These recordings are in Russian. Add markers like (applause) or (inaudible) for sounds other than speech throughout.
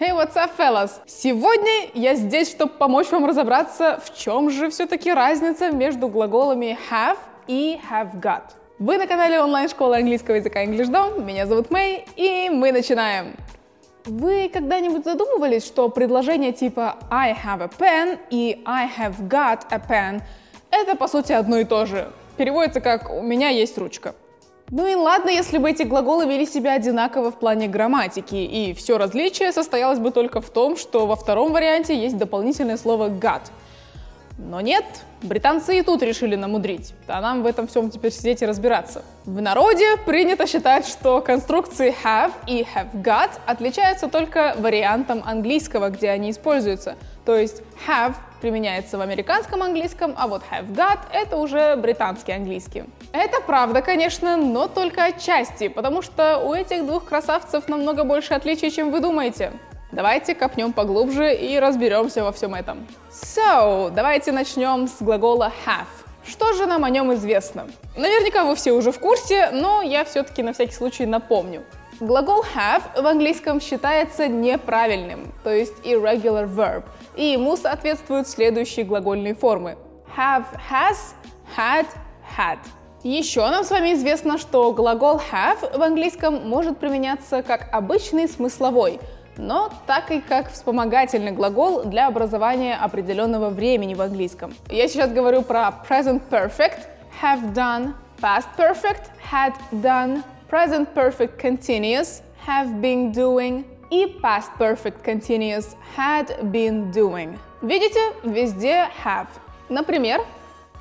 Hey, what's up, fellas? Сегодня я здесь, чтобы помочь вам разобраться, в чем же все-таки разница между глаголами have и have got. Вы на канале онлайн-школы английского языка EnglishDom, меня зовут Мэй, и мы начинаем. Вы когда-нибудь задумывались, что предложения типа I have a pen и I have got a pen — это по сути одно и то же. Переводится как «у меня есть ручка». Ну и ладно, если бы эти глаголы вели себя одинаково в плане грамматики, и все различие состоялось бы только в том, что во втором варианте есть дополнительное слово got. Но нет, британцы и тут решили намудрить, а нам в этом всем теперь сидеть и разбираться. В народе принято считать, что конструкции have и have got отличаются только вариантом английского, где они используются. То есть have применяется в американском английском, а вот have got — это уже британский английский. Это правда, конечно, но только отчасти, потому что у этих двух красавцев намного больше отличий, чем вы думаете. Давайте копнем поглубже и разберемся во всем этом. So, давайте начнем с глагола have. Что же нам о нем известно? Наверняка вы все уже в курсе, но я все-таки на всякий случай напомню. Глагол have в английском считается неправильным, то есть irregular verb, и ему соответствуют следующие глагольные формы. Have, has, had, had. Еще нам с вами известно, что глагол have в английском может применяться как обычный смысловой – но так и как вспомогательный глагол для образования определенного времени в английском. Я сейчас говорю про present perfect, have done, past perfect, had done, present perfect continuous, have been doing и past perfect continuous, had been doing. Видите, везде have. Например,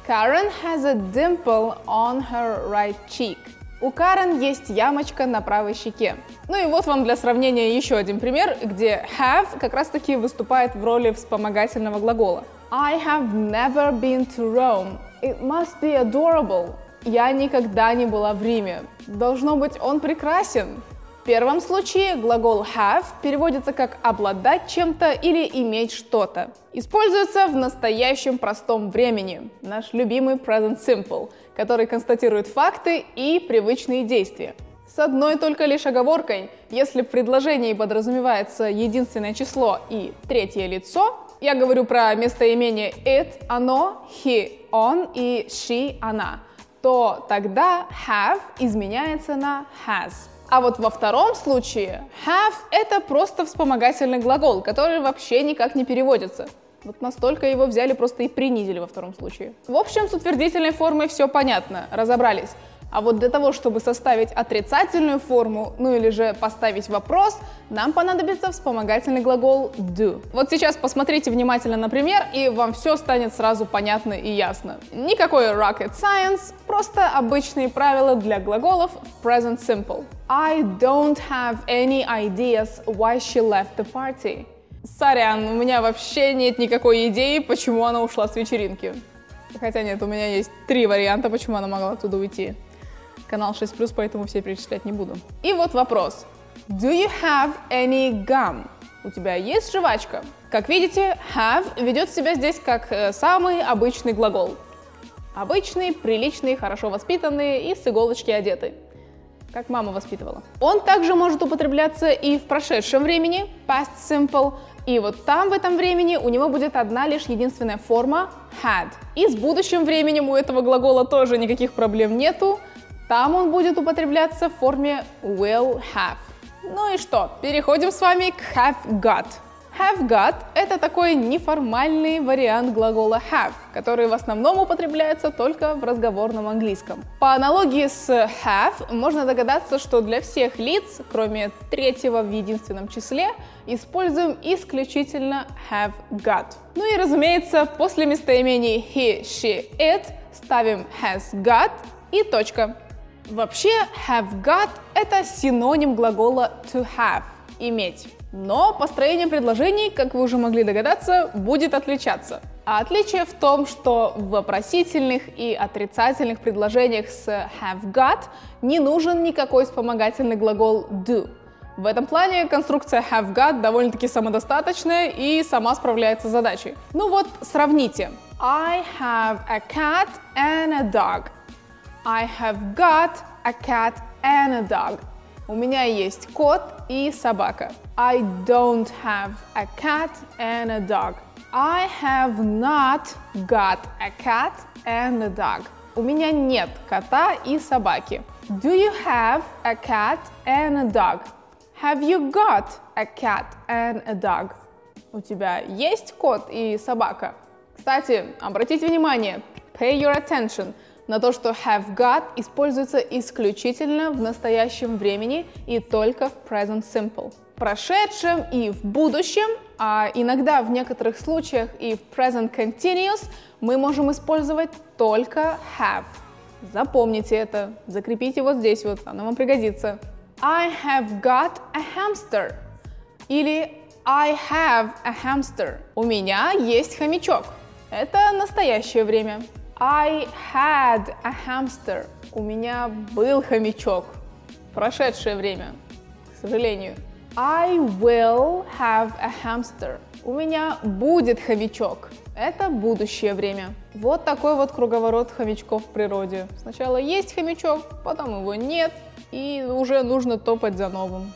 Karen has a dimple on her right cheek. У Карен есть ямочка на правой щеке. Ну и вот вам для сравнения еще один пример, где have как раз таки выступает в роли вспомогательного глагола. I have never been to Rome. It must be adorable. Я никогда не была в Риме. Должно быть, он прекрасен первом случае глагол have переводится как обладать чем-то или иметь что-то. Используется в настоящем простом времени, наш любимый present simple, который констатирует факты и привычные действия. С одной только лишь оговоркой, если в предложении подразумевается единственное число и третье лицо, я говорю про местоимение it, оно, he, он и she, она, то тогда have изменяется на has. А вот во втором случае have — это просто вспомогательный глагол, который вообще никак не переводится. Вот настолько его взяли просто и принизили во втором случае. В общем, с утвердительной формой все понятно, разобрались. А вот для того, чтобы составить отрицательную форму, ну или же поставить вопрос, нам понадобится вспомогательный глагол do. Вот сейчас посмотрите внимательно на пример, и вам все станет сразу понятно и ясно. Никакой rocket science, просто обычные правила для глаголов в present simple. I don't have any ideas why she left the party. Сорян, у меня вообще нет никакой идеи, почему она ушла с вечеринки. Хотя нет, у меня есть три варианта, почему она могла оттуда уйти канал 6+, поэтому все перечислять не буду. И вот вопрос. Do you have any gum? У тебя есть жвачка? Как видите, have ведет себя здесь как э, самый обычный глагол. Обычный, приличный, хорошо воспитанный и с иголочки одетый. Как мама воспитывала. Он также может употребляться и в прошедшем времени, past simple, и вот там в этом времени у него будет одна лишь единственная форма had. И с будущим временем у этого глагола тоже никаких проблем нету. Там он будет употребляться в форме will have. Ну и что, переходим с вами к have got. Have got – это такой неформальный вариант глагола have, который в основном употребляется только в разговорном английском. По аналогии с have можно догадаться, что для всех лиц, кроме третьего в единственном числе, используем исключительно have got. Ну и разумеется, после местоимений he, she, it ставим has got и точка. Вообще, have got — это синоним глагола to have — иметь. Но построение предложений, как вы уже могли догадаться, будет отличаться. А отличие в том, что в вопросительных и отрицательных предложениях с have got не нужен никакой вспомогательный глагол do. В этом плане конструкция have got довольно-таки самодостаточная и сама справляется с задачей. Ну вот, сравните. I have a cat and a dog. I have got a cat and a dog. У меня есть кот и собака. I don't have a cat and a dog. I have not got a cat and a dog. У меня нет кота и собаки. Do you have a cat and a dog? Have you got a cat and a dog? У тебя есть кот и собака? Кстати, обратите внимание, pay your attention на то, что have got используется исключительно в настоящем времени и только в present simple. В прошедшем и в будущем, а иногда в некоторых случаях и в present continuous мы можем использовать только have. Запомните это, закрепите вот здесь вот, оно вам пригодится. I have got a hamster. Или I have a hamster. У меня есть хомячок. Это настоящее время. I had a hamster. У меня был хомячок. Прошедшее время, к сожалению. I will have a hamster. У меня будет хомячок. Это будущее время. Вот такой вот круговорот хомячков в природе. Сначала есть хомячок, потом его нет, и уже нужно топать за новым.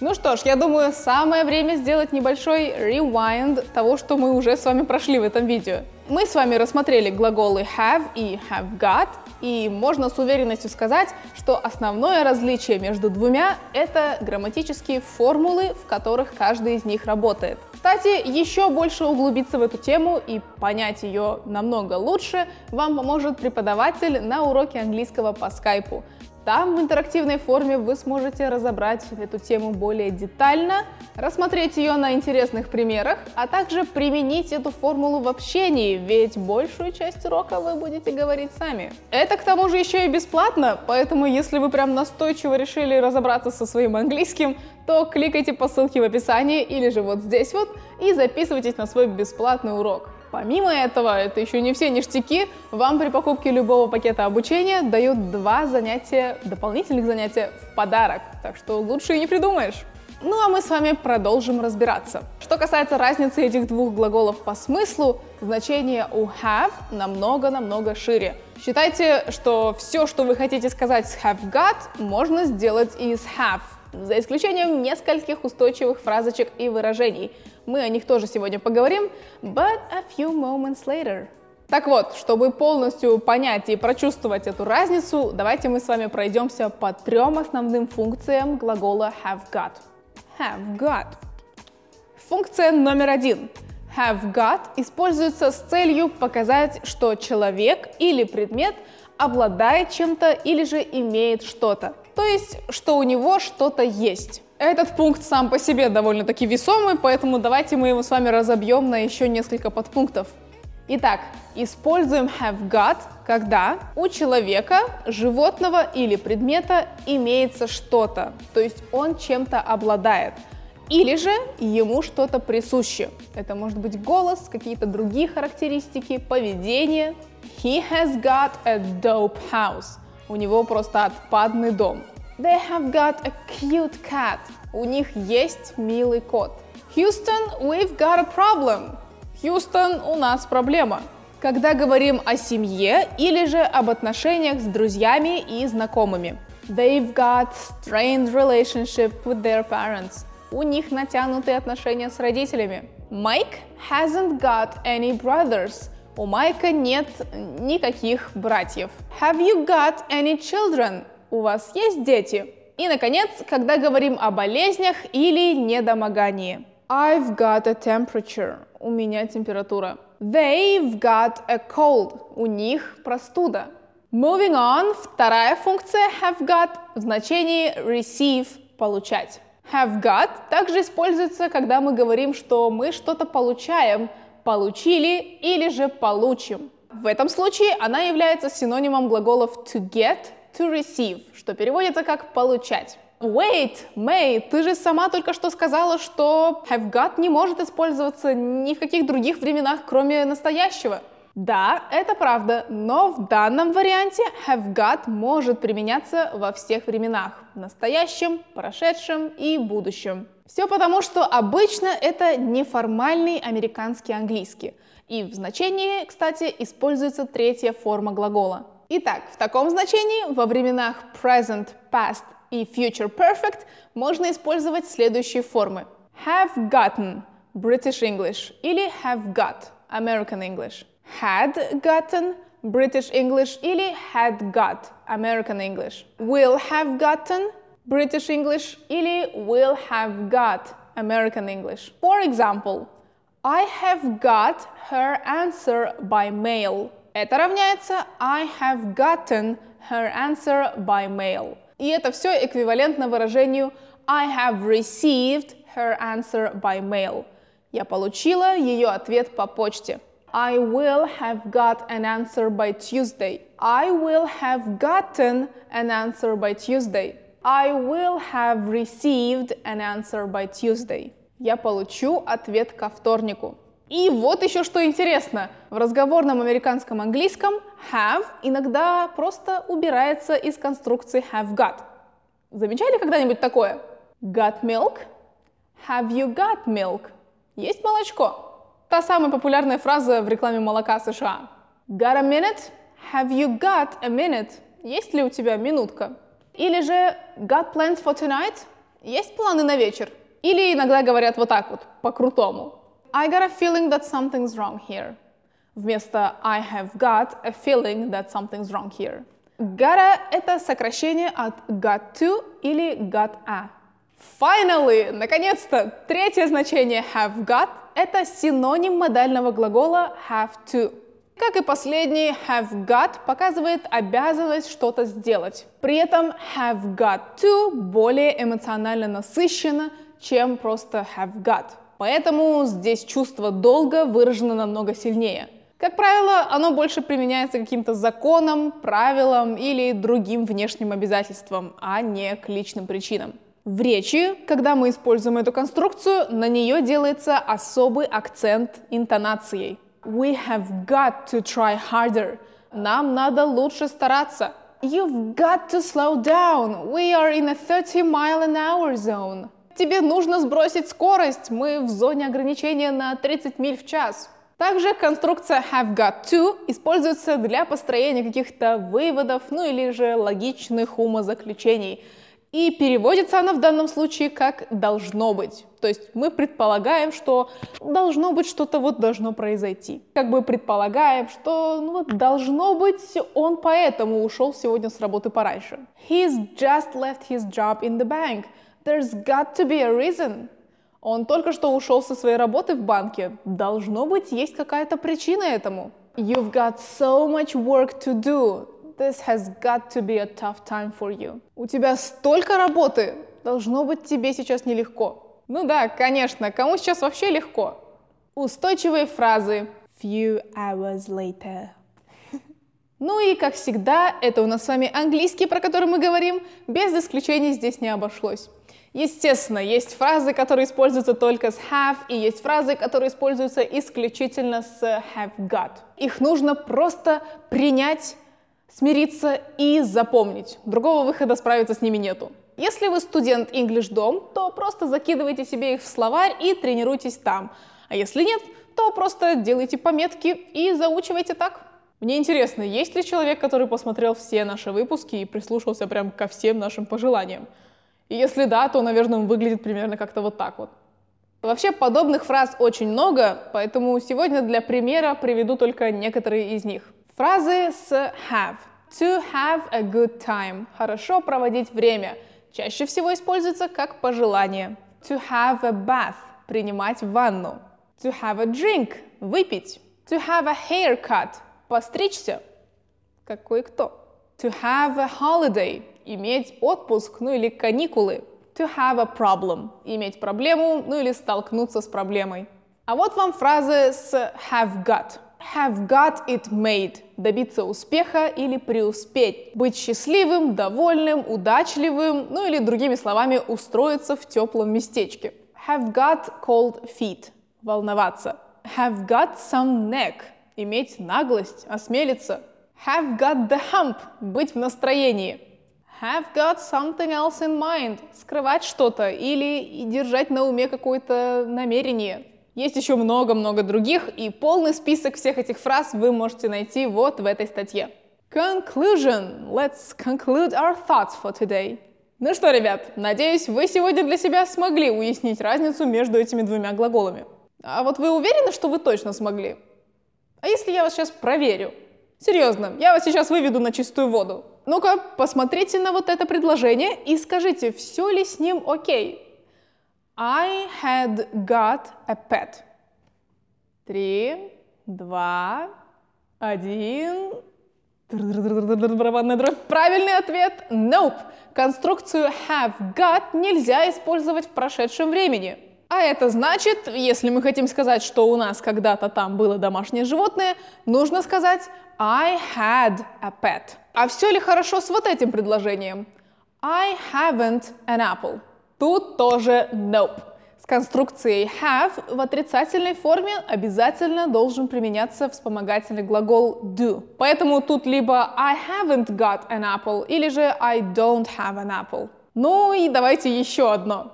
Ну что ж, я думаю, самое время сделать небольшой rewind того, что мы уже с вами прошли в этом видео. Мы с вами рассмотрели глаголы have и have got, и можно с уверенностью сказать, что основное различие между двумя — это грамматические формулы, в которых каждый из них работает. Кстати, еще больше углубиться в эту тему и понять ее намного лучше вам поможет преподаватель на уроке английского по скайпу. Там в интерактивной форме вы сможете разобрать эту тему более детально, рассмотреть ее на интересных примерах, а также применить эту формулу в общении, ведь большую часть урока вы будете говорить сами. Это к тому же еще и бесплатно, поэтому если вы прям настойчиво решили разобраться со своим английским, то кликайте по ссылке в описании или же вот здесь вот и записывайтесь на свой бесплатный урок. Помимо этого, это еще не все ништяки, вам при покупке любого пакета обучения дают два занятия, дополнительных занятия в подарок, так что лучше и не придумаешь. Ну а мы с вами продолжим разбираться. Что касается разницы этих двух глаголов по смыслу, значение у have намного-намного шире. Считайте, что все, что вы хотите сказать с have got, можно сделать и с have за исключением нескольких устойчивых фразочек и выражений. Мы о них тоже сегодня поговорим, but a few moments later. Так вот, чтобы полностью понять и прочувствовать эту разницу, давайте мы с вами пройдемся по трем основным функциям глагола have got. Have got. Функция номер один. Have got используется с целью показать, что человек или предмет обладает чем-то или же имеет что-то. То есть, что у него что-то есть. Этот пункт сам по себе довольно-таки весомый, поэтому давайте мы его с вами разобьем на еще несколько подпунктов. Итак, используем have got, когда у человека, животного или предмета имеется что-то, то есть он чем-то обладает. Или же ему что-то присуще. Это может быть голос, какие-то другие характеристики, поведение. He has got a dope house. У него просто отпадный дом. They have got a cute cat. У них есть милый кот. Houston, we've got a problem. Houston, у нас проблема. Когда говорим о семье или же об отношениях с друзьями и знакомыми. They've got strained relationship with their parents. У них натянутые отношения с родителями. Mike hasn't got any brothers. У Майка нет никаких братьев. Have you got any children? У вас есть дети? И, наконец, когда говорим о болезнях или недомогании. I've got a temperature. У меня температура. They've got a cold. У них простуда. Moving on, вторая функция have got в значении receive – получать. Have got также используется, когда мы говорим, что мы что-то получаем – получили или же получим. В этом случае она является синонимом глаголов to get, to receive, что переводится как получать. Wait, May, ты же сама только что сказала, что have got не может использоваться ни в каких других временах, кроме настоящего. Да, это правда, но в данном варианте have got может применяться во всех временах – настоящем, прошедшем и будущем. Все потому, что обычно это неформальный американский английский. И в значении, кстати, используется третья форма глагола. Итак, в таком значении во временах present, past И future perfect можно использовать следующие формы. Have gotten – British English или have got – American English. Had gotten – British English или had got – American English. Will have gotten – British English или will have got – American English. For example, I have got her answer by mail. Это равняется I have gotten her answer by mail. И это все эквивалентно выражению I have received her answer by mail. Я получила ее ответ по почте. I will have got an answer by Tuesday. I will have gotten an answer by Tuesday. I will have received an answer by Tuesday. Я получу ответ ко вторнику. И вот еще что интересно. В разговорном американском английском have иногда просто убирается из конструкции have got. Замечали когда-нибудь такое? Got milk? Have you got milk? Есть молочко? Та самая популярная фраза в рекламе молока США. Got a minute? Have you got a minute? Есть ли у тебя минутка? Или же got plans for tonight? Есть планы на вечер? Или иногда говорят вот так вот, по-крутому. I got a feeling that something's wrong here. Вместо I have got a feeling that something's wrong here. Gotta — это сокращение от got to или got a. Finally! Наконец-то! Третье значение have got — это синоним модального глагола have to. Как и последний, have got показывает обязанность что-то сделать. При этом have got to более эмоционально насыщенно, чем просто have got. Поэтому здесь чувство долга выражено намного сильнее. Как правило, оно больше применяется каким-то законам, правилам или другим внешним обязательствам, а не к личным причинам. В речи, когда мы используем эту конструкцию, на нее делается особый акцент интонацией. We have got to try harder. Нам надо лучше стараться. You've got to slow down. We are in a 30 mile an hour zone. Тебе нужно сбросить скорость. Мы в зоне ограничения на 30 миль в час. Также конструкция have got to используется для построения каких-то выводов, ну или же логичных умозаключений – и переводится она в данном случае как «должно быть». То есть мы предполагаем, что должно быть что-то вот должно произойти. Как бы предполагаем, что ну вот должно быть он поэтому ушел сегодня с работы пораньше. He's just left his job in the bank. There's got to be a reason. Он только что ушел со своей работы в банке. Должно быть, есть какая-то причина этому. You've got so much work to do. This has got to be a tough time for you. У тебя столько работы, должно быть тебе сейчас нелегко. Ну да, конечно, кому сейчас вообще легко? Устойчивые фразы. Few hours later. (laughs) Ну и, как всегда, это у нас с вами английский, про который мы говорим. Без исключений здесь не обошлось. Естественно, есть фразы, которые используются только с have, и есть фразы, которые используются исключительно с have got. Их нужно просто принять смириться и запомнить. Другого выхода справиться с ними нету. Если вы студент English Dom, то просто закидывайте себе их в словарь и тренируйтесь там. А если нет, то просто делайте пометки и заучивайте так. Мне интересно, есть ли человек, который посмотрел все наши выпуски и прислушался прям ко всем нашим пожеланиям? И если да, то, наверное, он выглядит примерно как-то вот так вот. Вообще подобных фраз очень много, поэтому сегодня для примера приведу только некоторые из них. Фразы с have. To have a good time. Хорошо проводить время. Чаще всего используется как пожелание. To have a bath. Принимать ванну. To have a drink. Выпить. To have a haircut. Постричься. Какой кто. To have a holiday. Иметь отпуск, ну или каникулы. To have a problem. Иметь проблему, ну или столкнуться с проблемой. А вот вам фразы с have got have got it made – добиться успеха или преуспеть, быть счастливым, довольным, удачливым, ну или другими словами устроиться в теплом местечке. Have got cold feet – волноваться. Have got some neck – иметь наглость, осмелиться. Have got the hump – быть в настроении. Have got something else in mind – скрывать что-то или держать на уме какое-то намерение – есть еще много-много других, и полный список всех этих фраз вы можете найти вот в этой статье. Conclusion. Let's conclude our thoughts for today. Ну что, ребят, надеюсь, вы сегодня для себя смогли уяснить разницу между этими двумя глаголами. А вот вы уверены, что вы точно смогли? А если я вас сейчас проверю? Серьезно, я вас сейчас выведу на чистую воду. Ну-ка, посмотрите на вот это предложение и скажите, все ли с ним окей. I had got a pet. Три, два, один. Барабанная дробь. Правильный ответ – nope. Конструкцию have got нельзя использовать в прошедшем времени. А это значит, если мы хотим сказать, что у нас когда-то там было домашнее животное, нужно сказать I had a pet. А все ли хорошо с вот этим предложением? I haven't an apple. Тут тоже nope. С конструкцией have в отрицательной форме обязательно должен применяться вспомогательный глагол do. Поэтому тут либо I haven't got an apple или же I don't have an apple. Ну и давайте еще одно.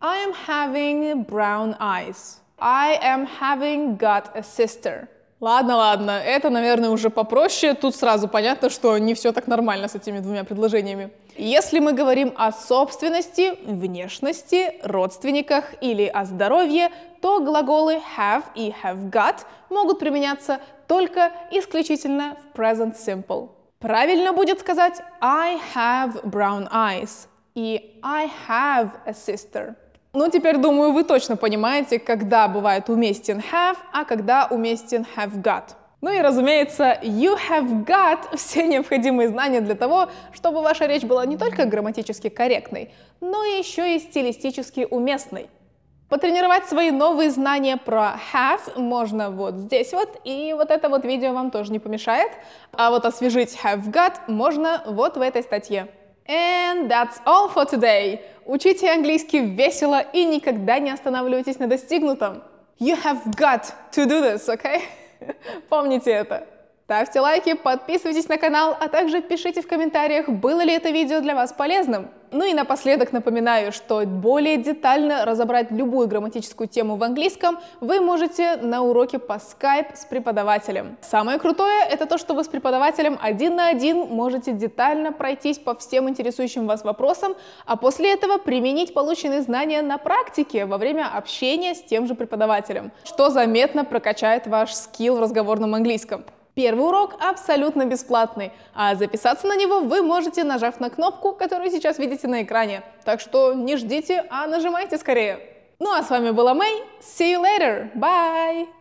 I am having brown eyes. I am having got a sister. Ладно, ладно, это, наверное, уже попроще. Тут сразу понятно, что не все так нормально с этими двумя предложениями. Если мы говорим о собственности, внешности, родственниках или о здоровье, то глаголы have и have got могут применяться только исключительно в present simple. Правильно будет сказать I have brown eyes и I have a sister. Ну, теперь, думаю, вы точно понимаете, когда бывает уместен have, а когда уместен have got. Ну и, разумеется, you have got (laughs) все необходимые знания для того, чтобы ваша речь была не только грамматически корректной, но еще и стилистически уместной. Потренировать свои новые знания про have можно вот здесь вот, и вот это вот видео вам тоже не помешает. А вот освежить have got можно вот в этой статье. And that's all for today. Учите английский весело и никогда не останавливайтесь на достигнутом. You have got to do this, okay? (laughs) Помните это. Ставьте лайки, подписывайтесь на канал, а также пишите в комментариях, было ли это видео для вас полезным. Ну и напоследок напоминаю, что более детально разобрать любую грамматическую тему в английском вы можете на уроке по Skype с преподавателем. Самое крутое — это то, что вы с преподавателем один на один можете детально пройтись по всем интересующим вас вопросам, а после этого применить полученные знания на практике во время общения с тем же преподавателем, что заметно прокачает ваш скилл в разговорном английском. Первый урок абсолютно бесплатный, а записаться на него вы можете, нажав на кнопку, которую сейчас видите на экране. Так что не ждите, а нажимайте скорее. Ну а с вами была Мэй. See you later. Bye!